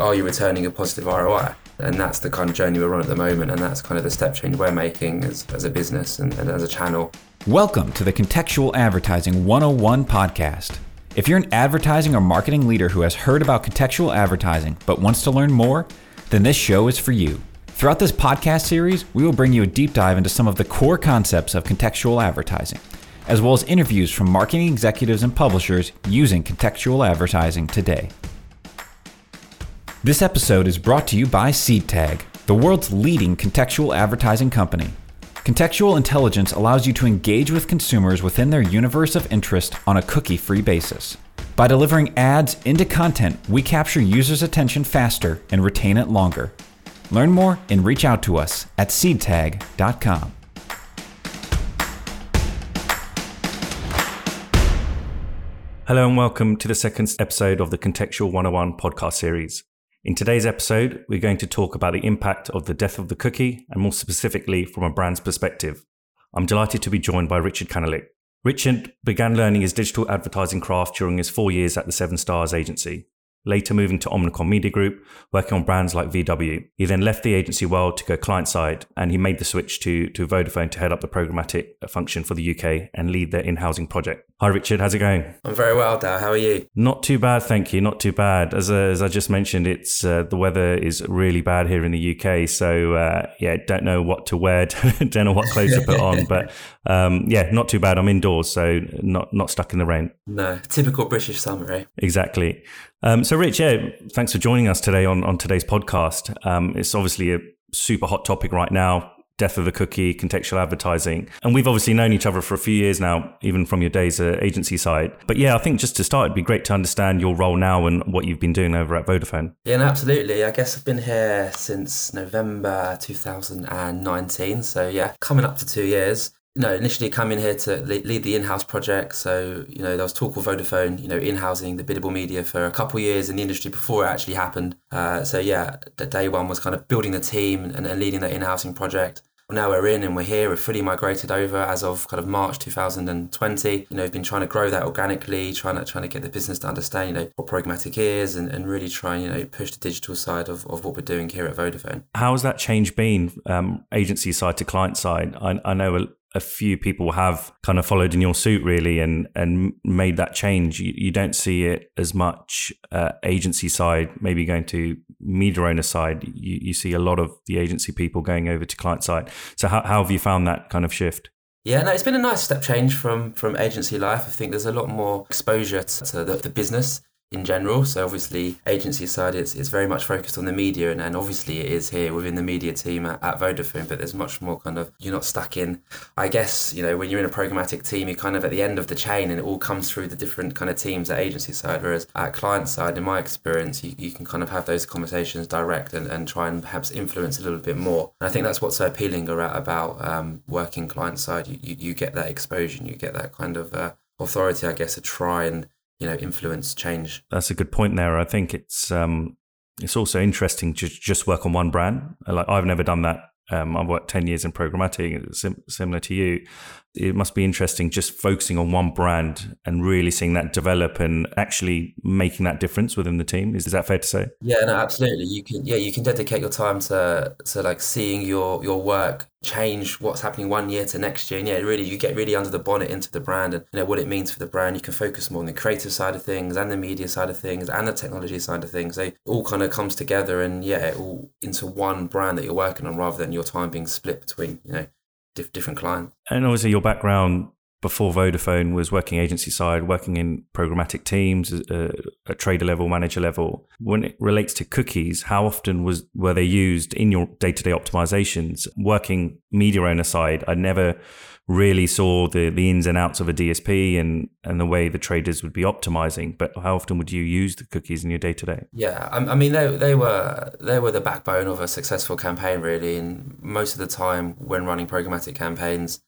are you returning a positive ROI? And that's the kind of journey we're on at the moment, and that's kind of the step change we're making as, as a business and, and as a channel. Welcome to the Contextual Advertising 101 podcast. If you're an advertising or marketing leader who has heard about contextual advertising but wants to learn more, then this show is for you. Throughout this podcast series, we will bring you a deep dive into some of the core concepts of contextual advertising, as well as interviews from marketing executives and publishers using contextual advertising today. This episode is brought to you by SeedTag, the world's leading contextual advertising company. Contextual intelligence allows you to engage with consumers within their universe of interest on a cookie free basis. By delivering ads into content, we capture users' attention faster and retain it longer. Learn more and reach out to us at seedtag.com. Hello and welcome to the second episode of the Contextual 101 podcast series. In today's episode, we're going to talk about the impact of the death of the cookie and more specifically from a brand's perspective. I'm delighted to be joined by Richard Kanalik. Richard began learning his digital advertising craft during his four years at the Seven Stars agency later moving to Omnicom Media Group, working on brands like VW. He then left the agency world to go client side and he made the switch to, to Vodafone to head up the programmatic function for the UK and lead their in-housing project. Hi Richard, how's it going? I'm very well, Dow. How are you? Not too bad, thank you. Not too bad. As, uh, as I just mentioned, it's uh, the weather is really bad here in the UK, so uh, yeah, don't know what to wear, don't know what clothes to put on, but um, yeah, not too bad. I'm indoors, so not not stuck in the rain. No, typical British summer, eh? Exactly. Um, so, Rich, yeah, thanks for joining us today on, on today's podcast. Um, it's obviously a super hot topic right now death of the cookie, contextual advertising. And we've obviously known each other for a few years now, even from your days at agency side. But yeah, I think just to start, it'd be great to understand your role now and what you've been doing over at Vodafone. Yeah, no, absolutely. I guess I've been here since November 2019. So yeah, coming up to two years know, initially coming here to lead the in-house project. So, you know, there was talk of Vodafone, you know, in-housing the biddable media for a couple of years in the industry before it actually happened. Uh, so yeah, the day one was kind of building the team and, and leading that in-housing project. Now we're in and we're here. We're fully migrated over as of kind of March 2020. You know, we've been trying to grow that organically, trying to trying to get the business to understand, you know, what programmatic is, and, and really try and you know push the digital side of, of what we're doing here at Vodafone. How has that change been, um, agency side to client side? I, I know a few people have kind of followed in your suit really and and made that change. You, you don't see it as much uh, agency side maybe going to media owner side. You, you see a lot of the agency people going over to client side. So how, how have you found that kind of shift? Yeah, no, it's been a nice step change from from agency life. I think there's a lot more exposure to, the, the business in general. So obviously, agency side, it's, it's very much focused on the media, and, and obviously it is here within the media team at, at Vodafone. But there's much more kind of you're not stuck in. I guess you know when you're in a programmatic team, you're kind of at the end of the chain, and it all comes through the different kind of teams at agency side. Whereas at client side, in my experience, you, you can kind of have those conversations direct and, and try and perhaps influence a little bit more. And I think that's what's so appealing about um, working client side. You, you you get that exposure, and you get that kind of uh, authority, I guess, to try and you know influence change. That's a good point there. I think it's um, it's also interesting to just work on one brand. Like I've never done that. Um, I've worked ten years in programmatic, sim- similar to you. It must be interesting just focusing on one brand and really seeing that develop and actually making that difference within the team. Is, is that fair to say? Yeah, no, absolutely. You can yeah, you can dedicate your time to to like seeing your your work change what's happening one year to next year. And yeah, really, you get really under the bonnet into the brand and you know what it means for the brand. You can focus more on the creative side of things and the media side of things and the technology side of things. They all kind of comes together and yeah, all into one brand that you're working on rather than your time being split between you know different clients. And obviously, your background before Vodafone was working agency side, working in programmatic teams uh, at trader level, manager level. When it relates to cookies, how often was were they used in your day to day optimizations? Working media owner side, I never really saw the the ins and outs of a DSP and and the way the traders would be optimizing. But how often would you use the cookies in your day to day? Yeah, I, I mean they they were they were the backbone of a successful campaign, really. And most of the time, when running programmatic campaigns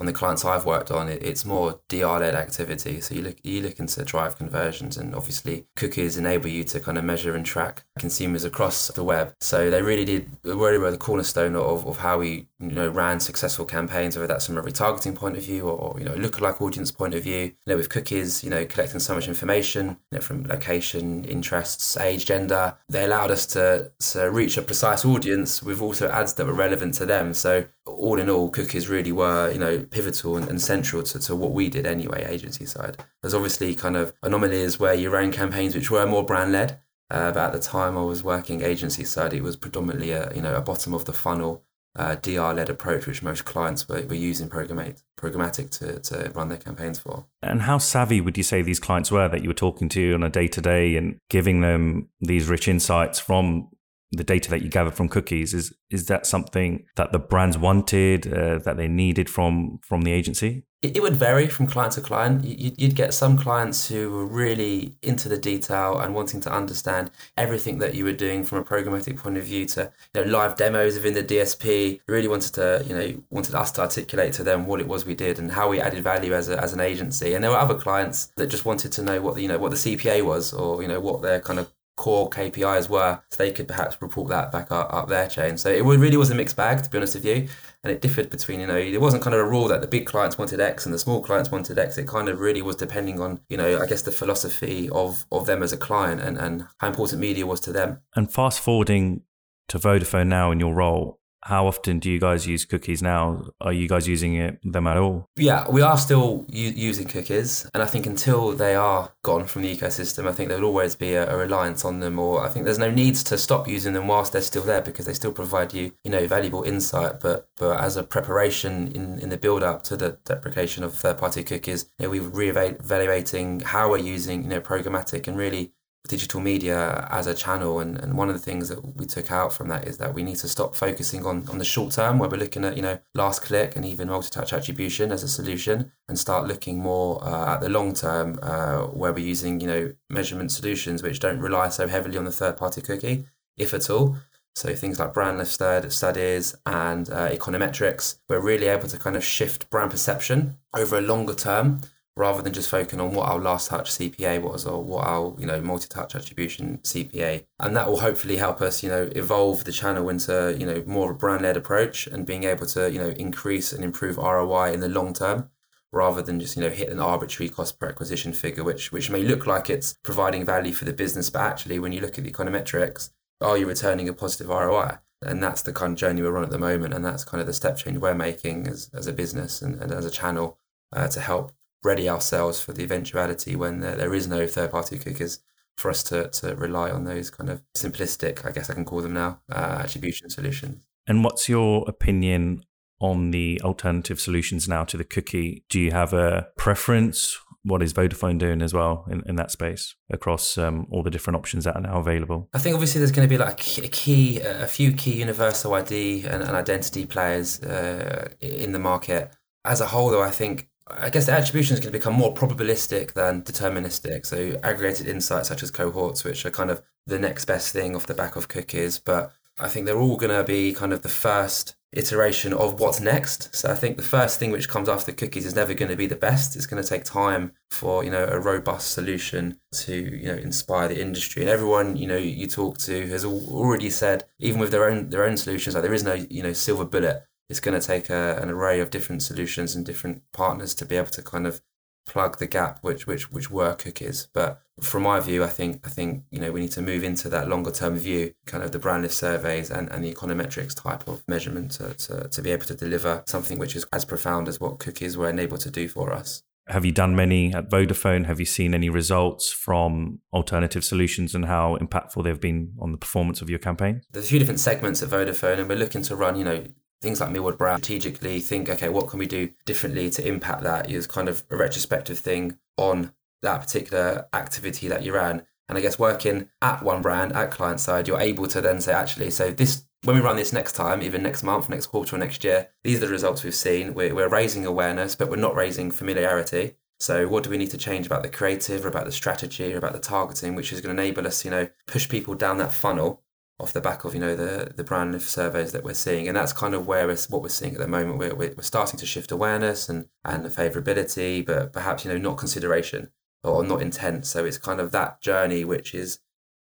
on the clients I've worked on, it, it's more DR led activity. So you look you looking to drive conversions, and obviously cookies enable you to kind of measure and track consumers across the web. So they really did really were the cornerstone of, of how we you know ran successful campaigns, whether that's from a retargeting point of view or you know lookalike audience point of view. You know with cookies, you know collecting so much information you know, from location, interests, age, gender, they allowed us to to reach a precise audience with also ads that were relevant to them. So all in all, cookies really were, you know, pivotal and, and central to, to what we did anyway, agency side. There's obviously kind of anomalies where you ran campaigns which were more brand led. Uh, but at the time I was working agency side, it was predominantly a you know a bottom of the funnel uh, DR led approach, which most clients were, were using programmatic, programmatic to, to run their campaigns for. And how savvy would you say these clients were that you were talking to on a day to day and giving them these rich insights from the data that you gather from cookies is is that something that the brands wanted uh, that they needed from from the agency? It, it would vary from client to client. You, you'd get some clients who were really into the detail and wanting to understand everything that you were doing from a programmatic point of view to you know live demos within the dsp really wanted to you know wanted us to articulate to them what it was we did and how we added value as, a, as an agency. And there were other clients that just wanted to know what you know what the cpa was or you know what their kind of core KPIs were, so they could perhaps report that back up, up their chain. So it really was a mixed bag, to be honest with you. And it differed between, you know, it wasn't kind of a rule that the big clients wanted X and the small clients wanted X. It kind of really was depending on, you know, I guess the philosophy of, of them as a client and, and how important media was to them. And fast forwarding to Vodafone now in your role, how often do you guys use cookies now? Are you guys using it them at all? Yeah, we are still u- using cookies, and I think until they are gone from the ecosystem, I think there'll always be a, a, reliance on them. Or I think there's no needs to stop using them whilst they're still there because they still provide you, you know, valuable insight. But but as a preparation in, in the build up to the deprecation of third party cookies, you know, we're reevaluating how we're using, you know, programmatic and really digital media as a channel and, and one of the things that we took out from that is that we need to stop focusing on, on the short term where we're looking at you know last click and even multi-touch attribution as a solution and start looking more uh, at the long term uh, where we're using you know measurement solutions which don't rely so heavily on the third party cookie if at all. So things like brand lift studies and uh, econometrics we're really able to kind of shift brand perception over a longer term rather than just focusing on what our last touch CPA was or what our you know multi-touch attribution CPA, and that will hopefully help us you know evolve the channel into you know more of a brand-led approach and being able to you know increase and improve ROI in the long term rather than just you know hit an arbitrary cost per acquisition figure which which may look like it's providing value for the business but actually when you look at the econometrics are you returning a positive ROI and that's the kind of journey we're on at the moment and that's kind of the step change we're making as, as a business and, and as a channel uh, to help ready ourselves for the eventuality when there, there is no third party cookies for us to, to rely on those kind of simplistic, I guess I can call them now, uh, attribution solutions. And what's your opinion on the alternative solutions now to the cookie? Do you have a preference? What is Vodafone doing as well in, in that space across um, all the different options that are now available? I think obviously there's going to be like a key, a few key universal ID and, and identity players uh, in the market. As a whole, though, I think I guess the attribution is going to become more probabilistic than deterministic. So aggregated insights such as cohorts, which are kind of the next best thing off the back of cookies. But I think they're all going to be kind of the first iteration of what's next. So I think the first thing which comes after cookies is never going to be the best. It's going to take time for you know a robust solution to you know inspire the industry. And everyone you know you talk to has already said, even with their own their own solutions, like there is no you know silver bullet it's going to take a, an array of different solutions and different partners to be able to kind of plug the gap which which which were cookies but from my view i think i think you know we need to move into that longer term view kind of the brand lift surveys and, and the econometrics type of measurement to, to, to be able to deliver something which is as profound as what cookies were enabled to do for us have you done many at Vodafone? Have you seen any results from alternative solutions and how impactful they've been on the performance of your campaign? There's a few different segments at Vodafone, and we're looking to run, you know, things like Millward Brown strategically think, okay, what can we do differently to impact that is kind of a retrospective thing on that particular activity that you ran. And I guess working at one brand, at client side, you're able to then say, actually, so this when we run this next time, even next month, next quarter, or next year, these are the results we've seen. We're, we're raising awareness, but we're not raising familiarity. So what do we need to change about the creative or about the strategy or about the targeting, which is going to enable us, you know, push people down that funnel off the back of you know the the brand lift surveys that we're seeing, and that's kind of where we're, what we're seeing at the moment. We're, we're starting to shift awareness and and the favorability, but perhaps you know not consideration or not intent. So it's kind of that journey which is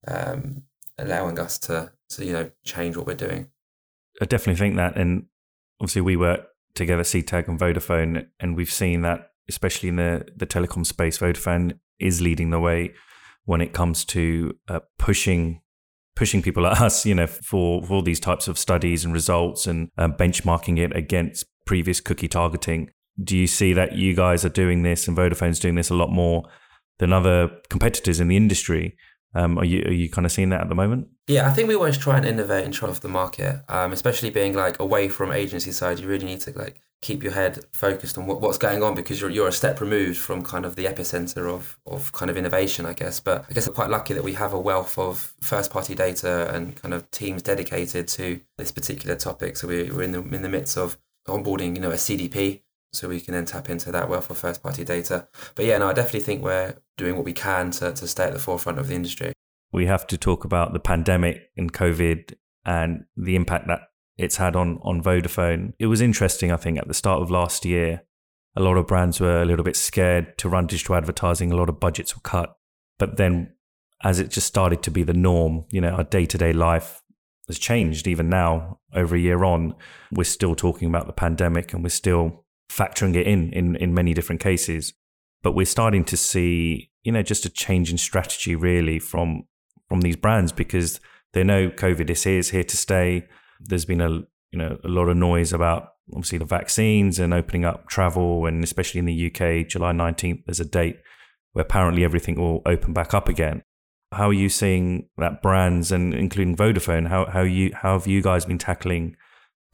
um, allowing us to to you know change what we're doing. I definitely think that, and obviously we work together, SeedTag and Vodafone, and we've seen that especially in the the telecom space, Vodafone is leading the way when it comes to uh, pushing pushing people like us, you know, for, for all these types of studies and results and uh, benchmarking it against previous cookie targeting. Do you see that you guys are doing this and Vodafone's doing this a lot more than other competitors in the industry? Um, are you are you kind of seeing that at the moment? Yeah, I think we always try and innovate and try off the market, um, especially being like away from agency side. You really need to like keep your head focused on what, what's going on because you're, you're a step removed from kind of the epicenter of, of kind of innovation, I guess. But I guess we're quite lucky that we have a wealth of first party data and kind of teams dedicated to this particular topic. So we, we're in the, in the midst of onboarding, you know, a CDP. So we can then tap into that wealth of first party data. But yeah, no, I definitely think we're doing what we can to, to stay at the forefront of the industry. We have to talk about the pandemic and COVID and the impact that it's had on on Vodafone. It was interesting, I think, at the start of last year, a lot of brands were a little bit scared to run digital advertising. A lot of budgets were cut, but then as it just started to be the norm, you know, our day to day life has changed. Even now, over a year on, we're still talking about the pandemic and we're still factoring it in in in many different cases. But we're starting to see, you know, just a change in strategy really from from these brands because they know COVID is here, is here to stay there's been a you know a lot of noise about obviously the vaccines and opening up travel, and especially in the UK, July 19th, there's a date where apparently everything will open back up again. How are you seeing that brands and including Vodafone? How how you how have you guys been tackling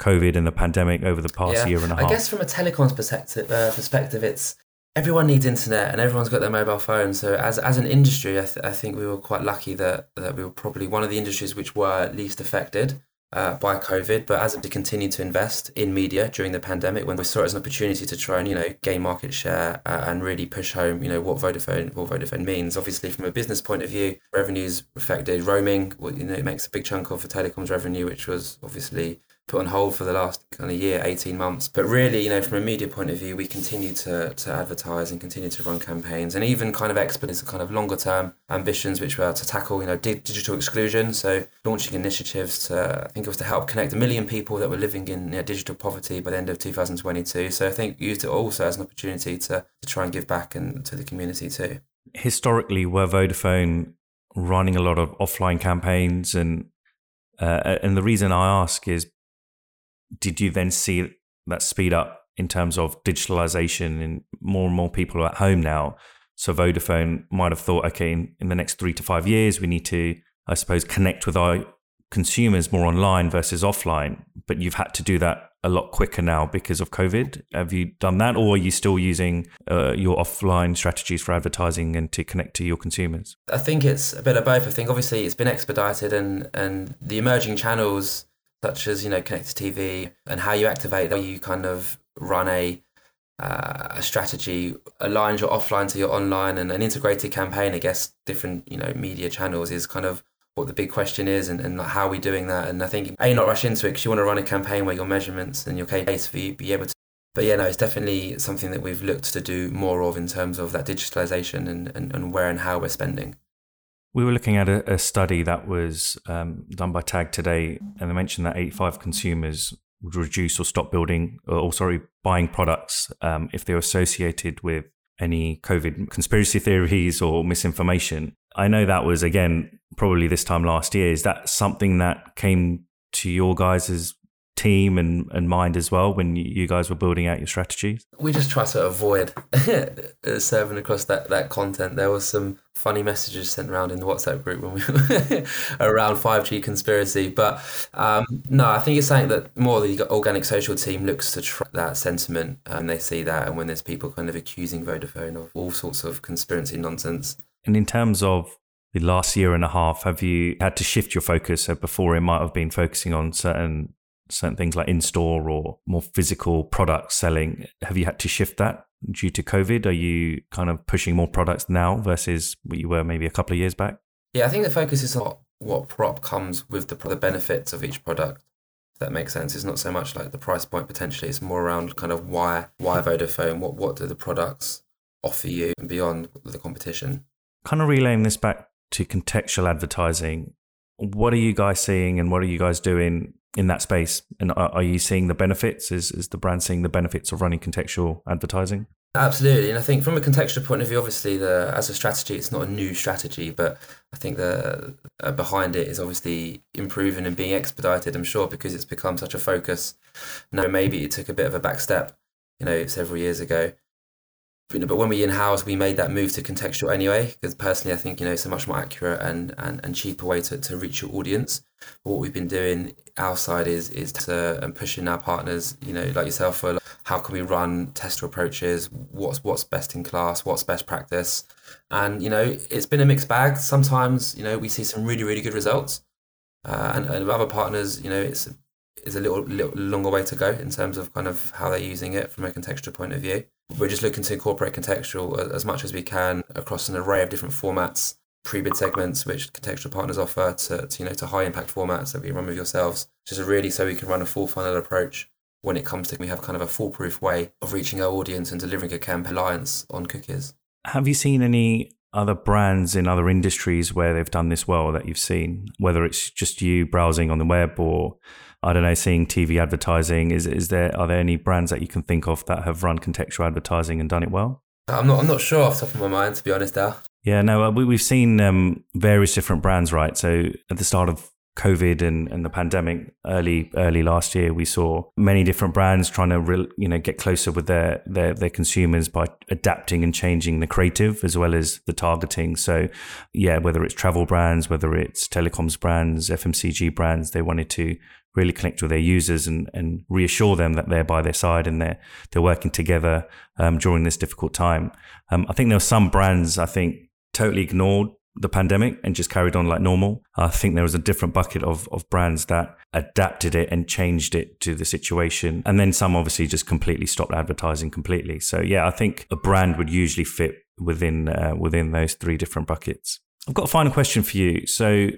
COVID and the pandemic over the past yeah. year and a half? I guess from a telecoms perspective, uh, perspective, it's everyone needs internet and everyone's got their mobile phone. So as as an industry, I, th- I think we were quite lucky that that we were probably one of the industries which were least affected uh, by COVID, but as we continue to invest in media during the pandemic, when we saw it as an opportunity to try and you know gain market share uh, and really push home you know what Vodafone what Vodafone means. Obviously, from a business point of view, revenues affected roaming. You know, it makes a big chunk of the telecoms revenue, which was obviously put on hold for the last kind of year, 18 months. But really, you know, from a media point of view, we continue to, to advertise and continue to run campaigns and even kind of expedite kind of longer term ambitions, which were to tackle, you know, di- digital exclusion. So launching initiatives to, I think it was to help connect a million people that were living in you know, digital poverty by the end of 2022. So I think used it also as an opportunity to, to try and give back and to the community too. Historically, were Vodafone running a lot of offline campaigns and uh, and the reason I ask is did you then see that speed up in terms of digitalization and more and more people are at home now? So Vodafone might have thought, okay, in, in the next three to five years, we need to, I suppose, connect with our consumers more online versus offline. But you've had to do that a lot quicker now because of COVID. Have you done that, or are you still using uh, your offline strategies for advertising and to connect to your consumers? I think it's a bit of both. I think obviously it's been expedited, and and the emerging channels such as you know connected TV and how you activate that you kind of run a uh, a strategy aligns your offline to your online and an integrated campaign. I guess different you know media channels is kind of what the big question is and, and how are we doing that. And I think a not rush into it because you want to run a campaign where your measurements and your case for you be able to. But yeah, no, it's definitely something that we've looked to do more of in terms of that digitalization and, and, and where and how we're spending. We were looking at a, a study that was um, done by Tag today, and they mentioned that 85 consumers would reduce or stop building, or sorry, buying products um, if they were associated with any COVID conspiracy theories or misinformation. I know that was again probably this time last year. Is that something that came to your guys' team and, and mind as well when you guys were building out your strategies? We just try to avoid serving across that, that content. There was some funny messages sent around in the WhatsApp group when we around 5G conspiracy. But um, no, I think it's something that more the organic social team looks to track that sentiment and they see that. And when there's people kind of accusing Vodafone of all sorts of conspiracy nonsense. And in terms of the last year and a half, have you had to shift your focus? So before it might have been focusing on certain certain things like in store or more physical product selling. Have you had to shift that due to COVID? Are you kind of pushing more products now versus what you were maybe a couple of years back? Yeah, I think the focus is on what prop comes with the, the benefits of each product. If that makes sense. It's not so much like the price point potentially. It's more around kind of why why Vodafone. What what do the products offer you and beyond the competition? Kind of relaying this back to contextual advertising. What are you guys seeing, and what are you guys doing in that space? And are, are you seeing the benefits? Is is the brand seeing the benefits of running contextual advertising? Absolutely, and I think from a contextual point of view, obviously, the as a strategy, it's not a new strategy, but I think the uh, behind it is obviously improving and being expedited. I'm sure because it's become such a focus. Now, maybe it took a bit of a back step, you know, several years ago. But, you know, but when we in house, we made that move to contextual anyway. Because personally, I think you know it's a much more accurate and and, and cheaper way to, to reach your audience. But what we've been doing our side is is to and pushing our partners, you know, like yourself, for how can we run tester approaches, what's what's best in class, what's best practice, and you know, it's been a mixed bag. Sometimes, you know, we see some really really good results, uh, and, and with other partners, you know, it's is a little, little longer way to go in terms of kind of how they're using it from a contextual point of view. We're just looking to incorporate contextual uh, as much as we can across an array of different formats pre-bid segments which contextual partners offer to, to, you know to high impact formats that we run with yourselves just really so we can run a full funnel approach when it comes to we have kind of a foolproof way of reaching our audience and delivering a campaign reliance on cookies. Have you seen any other brands in other industries where they've done this well that you've seen whether it's just you browsing on the web or I don't know, seeing TV advertising. Is is there are there any brands that you can think of that have run contextual advertising and done it well? I'm not I'm not sure off the top of my mind to be honest, Al. Yeah, no, uh, we, we've seen um, various different brands, right? So at the start of COVID and, and the pandemic early early last year, we saw many different brands trying to re, you know get closer with their, their their consumers by adapting and changing the creative as well as the targeting. So yeah, whether it's travel brands, whether it's telecoms brands, FMCG brands, they wanted to really connect with their users and, and reassure them that they're by their side and they're they're working together um, during this difficult time. Um, I think there were some brands I think totally ignored the pandemic and just carried on like normal. I think there was a different bucket of, of brands that adapted it and changed it to the situation. And then some obviously just completely stopped advertising completely. So yeah, I think a brand would usually fit within uh, within those three different buckets. I've got a final question for you. So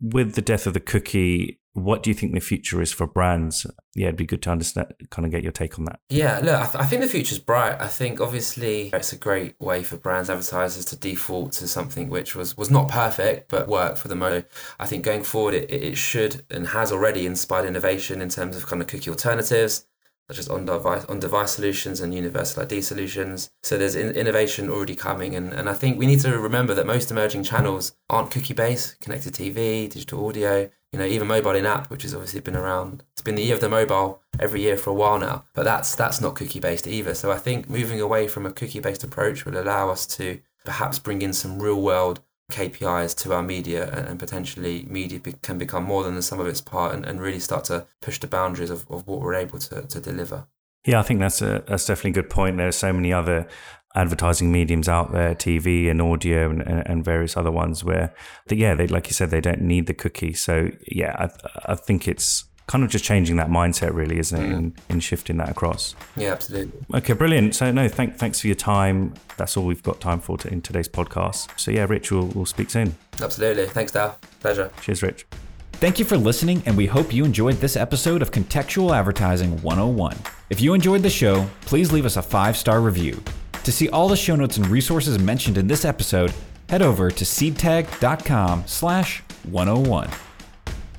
with the death of the cookie, what do you think the future is for brands? Yeah, it'd be good to understand, kind of get your take on that. Yeah, look, I, th- I think the future's bright. I think obviously it's a great way for brands, advertisers to default to something which was, was not perfect, but worked for the most. I think going forward, it, it should and has already inspired innovation in terms of kind of cookie alternatives such as on-device, on-device solutions and universal ID solutions. So there's in- innovation already coming, and, and I think we need to remember that most emerging channels aren't cookie-based, connected TV, digital audio, you know, even mobile in app, which has obviously been around. It's been the year of the mobile every year for a while now, but that's that's not cookie-based either. So I think moving away from a cookie-based approach will allow us to perhaps bring in some real-world KPIs to our media and, potentially media be, can become more than the sum of its part and, and really start to push the boundaries of, of what we're able to, to deliver. Yeah, I think that's a that's definitely a good point. There are so many other advertising mediums out there, TV and audio and, and various other ones where, yeah, they like you said, they don't need the cookie. So yeah, I, I think it's kind of just changing that mindset, really, isn't it, mm. in, in shifting that across? Yeah, absolutely. Okay, brilliant. So, no, thank, thanks for your time. That's all we've got time for to, in today's podcast. So, yeah, Rich, we'll, we'll speak soon. Absolutely. Thanks, Dal. Pleasure. Cheers, Rich. Thank you for listening, and we hope you enjoyed this episode of Contextual Advertising 101. If you enjoyed the show, please leave us a five star review. To see all the show notes and resources mentioned in this episode, head over to seedtag.com slash 101.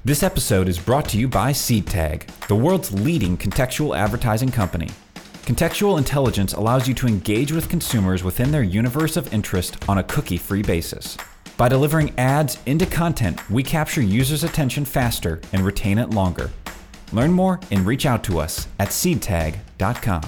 This episode is brought to you by SeedTag, the world's leading contextual advertising company. Contextual intelligence allows you to engage with consumers within their universe of interest on a cookie free basis. By delivering ads into content, we capture users' attention faster and retain it longer. Learn more and reach out to us at seedtag.com.